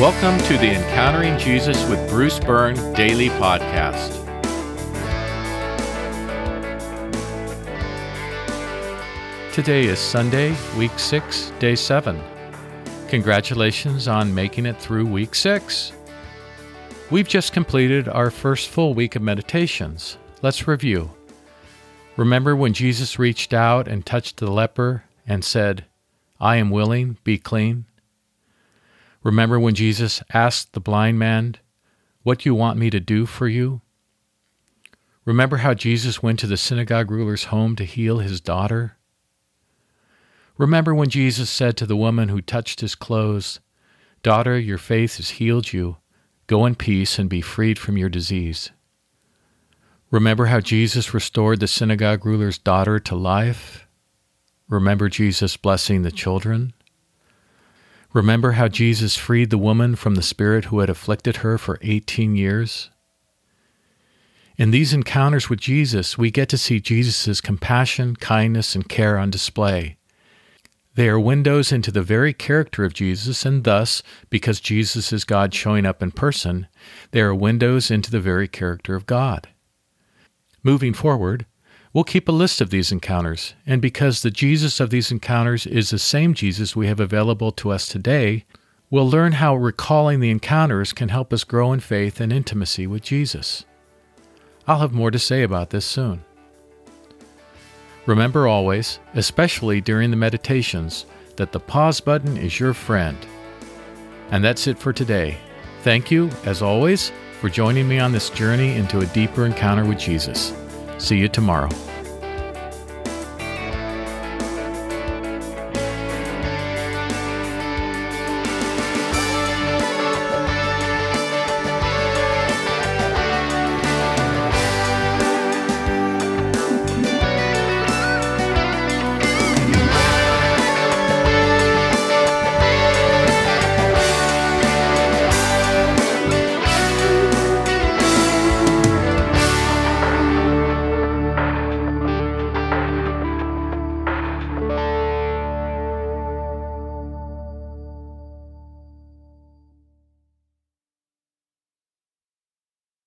Welcome to the Encountering Jesus with Bruce Byrne daily podcast. Today is Sunday, week 6, day 7. Congratulations on making it through week 6. We've just completed our first full week of meditations. Let's review. Remember when Jesus reached out and touched the leper and said, I am willing, be clean? Remember when Jesus asked the blind man, What do you want me to do for you? Remember how Jesus went to the synagogue ruler's home to heal his daughter? Remember when Jesus said to the woman who touched his clothes, Daughter, your faith has healed you. Go in peace and be freed from your disease. Remember how Jesus restored the synagogue ruler's daughter to life? Remember Jesus blessing the children? Remember how Jesus freed the woman from the spirit who had afflicted her for 18 years? In these encounters with Jesus, we get to see Jesus' compassion, kindness, and care on display. They are windows into the very character of Jesus, and thus, because Jesus is God showing up in person, they are windows into the very character of God. Moving forward, we'll keep a list of these encounters, and because the Jesus of these encounters is the same Jesus we have available to us today, we'll learn how recalling the encounters can help us grow in faith and intimacy with Jesus. I'll have more to say about this soon. Remember always, especially during the meditations, that the pause button is your friend. And that's it for today. Thank you, as always, for joining me on this journey into a deeper encounter with Jesus. See you tomorrow.